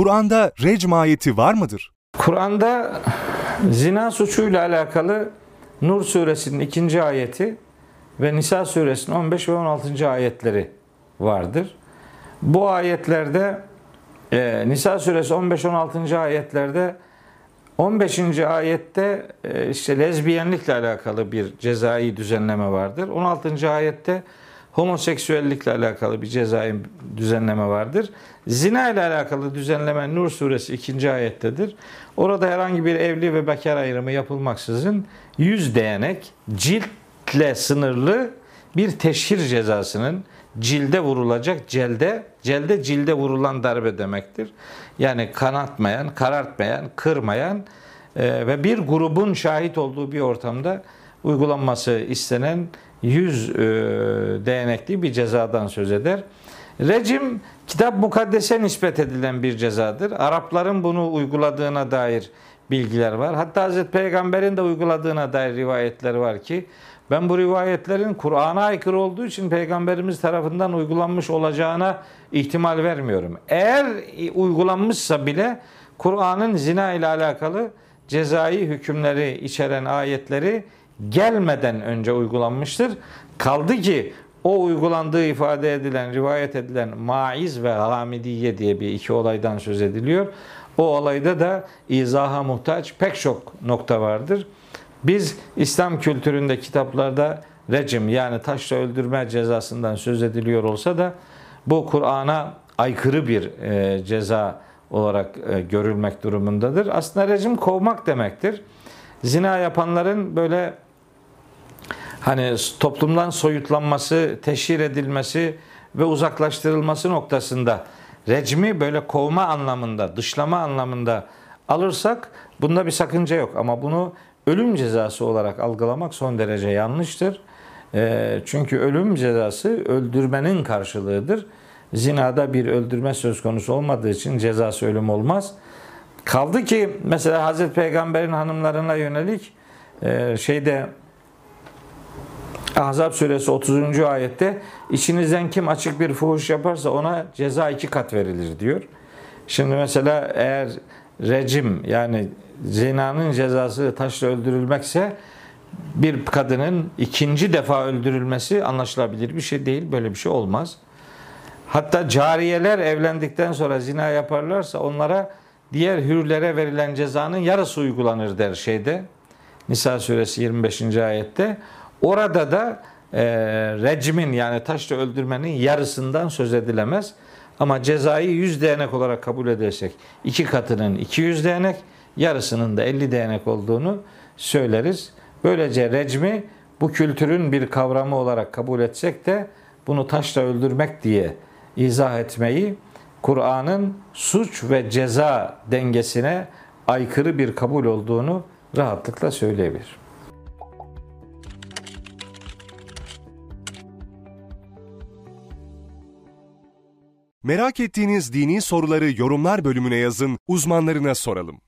Kur'an'da recm ayeti var mıdır? Kur'an'da zina suçuyla alakalı Nur suresinin ikinci ayeti ve Nisa suresinin 15 ve 16. ayetleri vardır. Bu ayetlerde e, Nisa suresi 15-16. ayetlerde 15. ayette e, işte lezbiyenlikle alakalı bir cezai düzenleme vardır. 16. ayette homoseksüellikle alakalı bir cezai düzenleme vardır. Zina ile alakalı düzenleme Nur suresi 2. ayettedir. Orada herhangi bir evli ve bekar ayrımı yapılmaksızın yüz değnek ciltle sınırlı bir teşhir cezasının cilde vurulacak celde, celde cilde vurulan darbe demektir. Yani kanatmayan, karartmayan, kırmayan e, ve bir grubun şahit olduğu bir ortamda uygulanması istenen yüz e, değnekli bir cezadan söz eder. Recim kitap mukaddese nispet edilen bir cezadır. Arapların bunu uyguladığına dair bilgiler var. Hatta Hazreti Peygamber'in de uyguladığına dair rivayetler var ki ben bu rivayetlerin Kur'an'a aykırı olduğu için Peygamberimiz tarafından uygulanmış olacağına ihtimal vermiyorum. Eğer uygulanmışsa bile Kur'an'ın zina ile alakalı cezai hükümleri içeren ayetleri gelmeden önce uygulanmıştır. Kaldı ki o uygulandığı ifade edilen, rivayet edilen maiz ve hamidiye diye bir iki olaydan söz ediliyor. O olayda da izaha muhtaç pek çok nokta vardır. Biz İslam kültüründe kitaplarda recim yani taşla öldürme cezasından söz ediliyor olsa da bu Kur'an'a aykırı bir e, ceza olarak e, görülmek durumundadır. Aslında rejim kovmak demektir. Zina yapanların böyle hani toplumdan soyutlanması, teşhir edilmesi ve uzaklaştırılması noktasında recmi böyle kovma anlamında, dışlama anlamında alırsak bunda bir sakınca yok. Ama bunu ölüm cezası olarak algılamak son derece yanlıştır. E, çünkü ölüm cezası öldürmenin karşılığıdır. Zinada bir öldürme söz konusu olmadığı için cezası ölüm olmaz. Kaldı ki mesela Hazreti Peygamber'in hanımlarına yönelik e, şeyde Ahzab suresi 30. ayette içinizden kim açık bir fuhuş yaparsa ona ceza iki kat verilir diyor. Şimdi mesela eğer rejim yani zinanın cezası taşla öldürülmekse bir kadının ikinci defa öldürülmesi anlaşılabilir bir şey değil. Böyle bir şey olmaz. Hatta cariyeler evlendikten sonra zina yaparlarsa onlara diğer hürlere verilen cezanın yarısı uygulanır der şeyde. Nisa suresi 25. ayette. Orada da e, recimin yani taşla öldürmenin yarısından söz edilemez. Ama cezayı 100 değnek olarak kabul edersek iki katının 200 değnek, yarısının da 50 değnek olduğunu söyleriz. Böylece recmi bu kültürün bir kavramı olarak kabul etsek de bunu taşla öldürmek diye izah etmeyi Kur'an'ın suç ve ceza dengesine aykırı bir kabul olduğunu rahatlıkla söyleyebilir. Merak ettiğiniz dini soruları yorumlar bölümüne yazın, uzmanlarına soralım.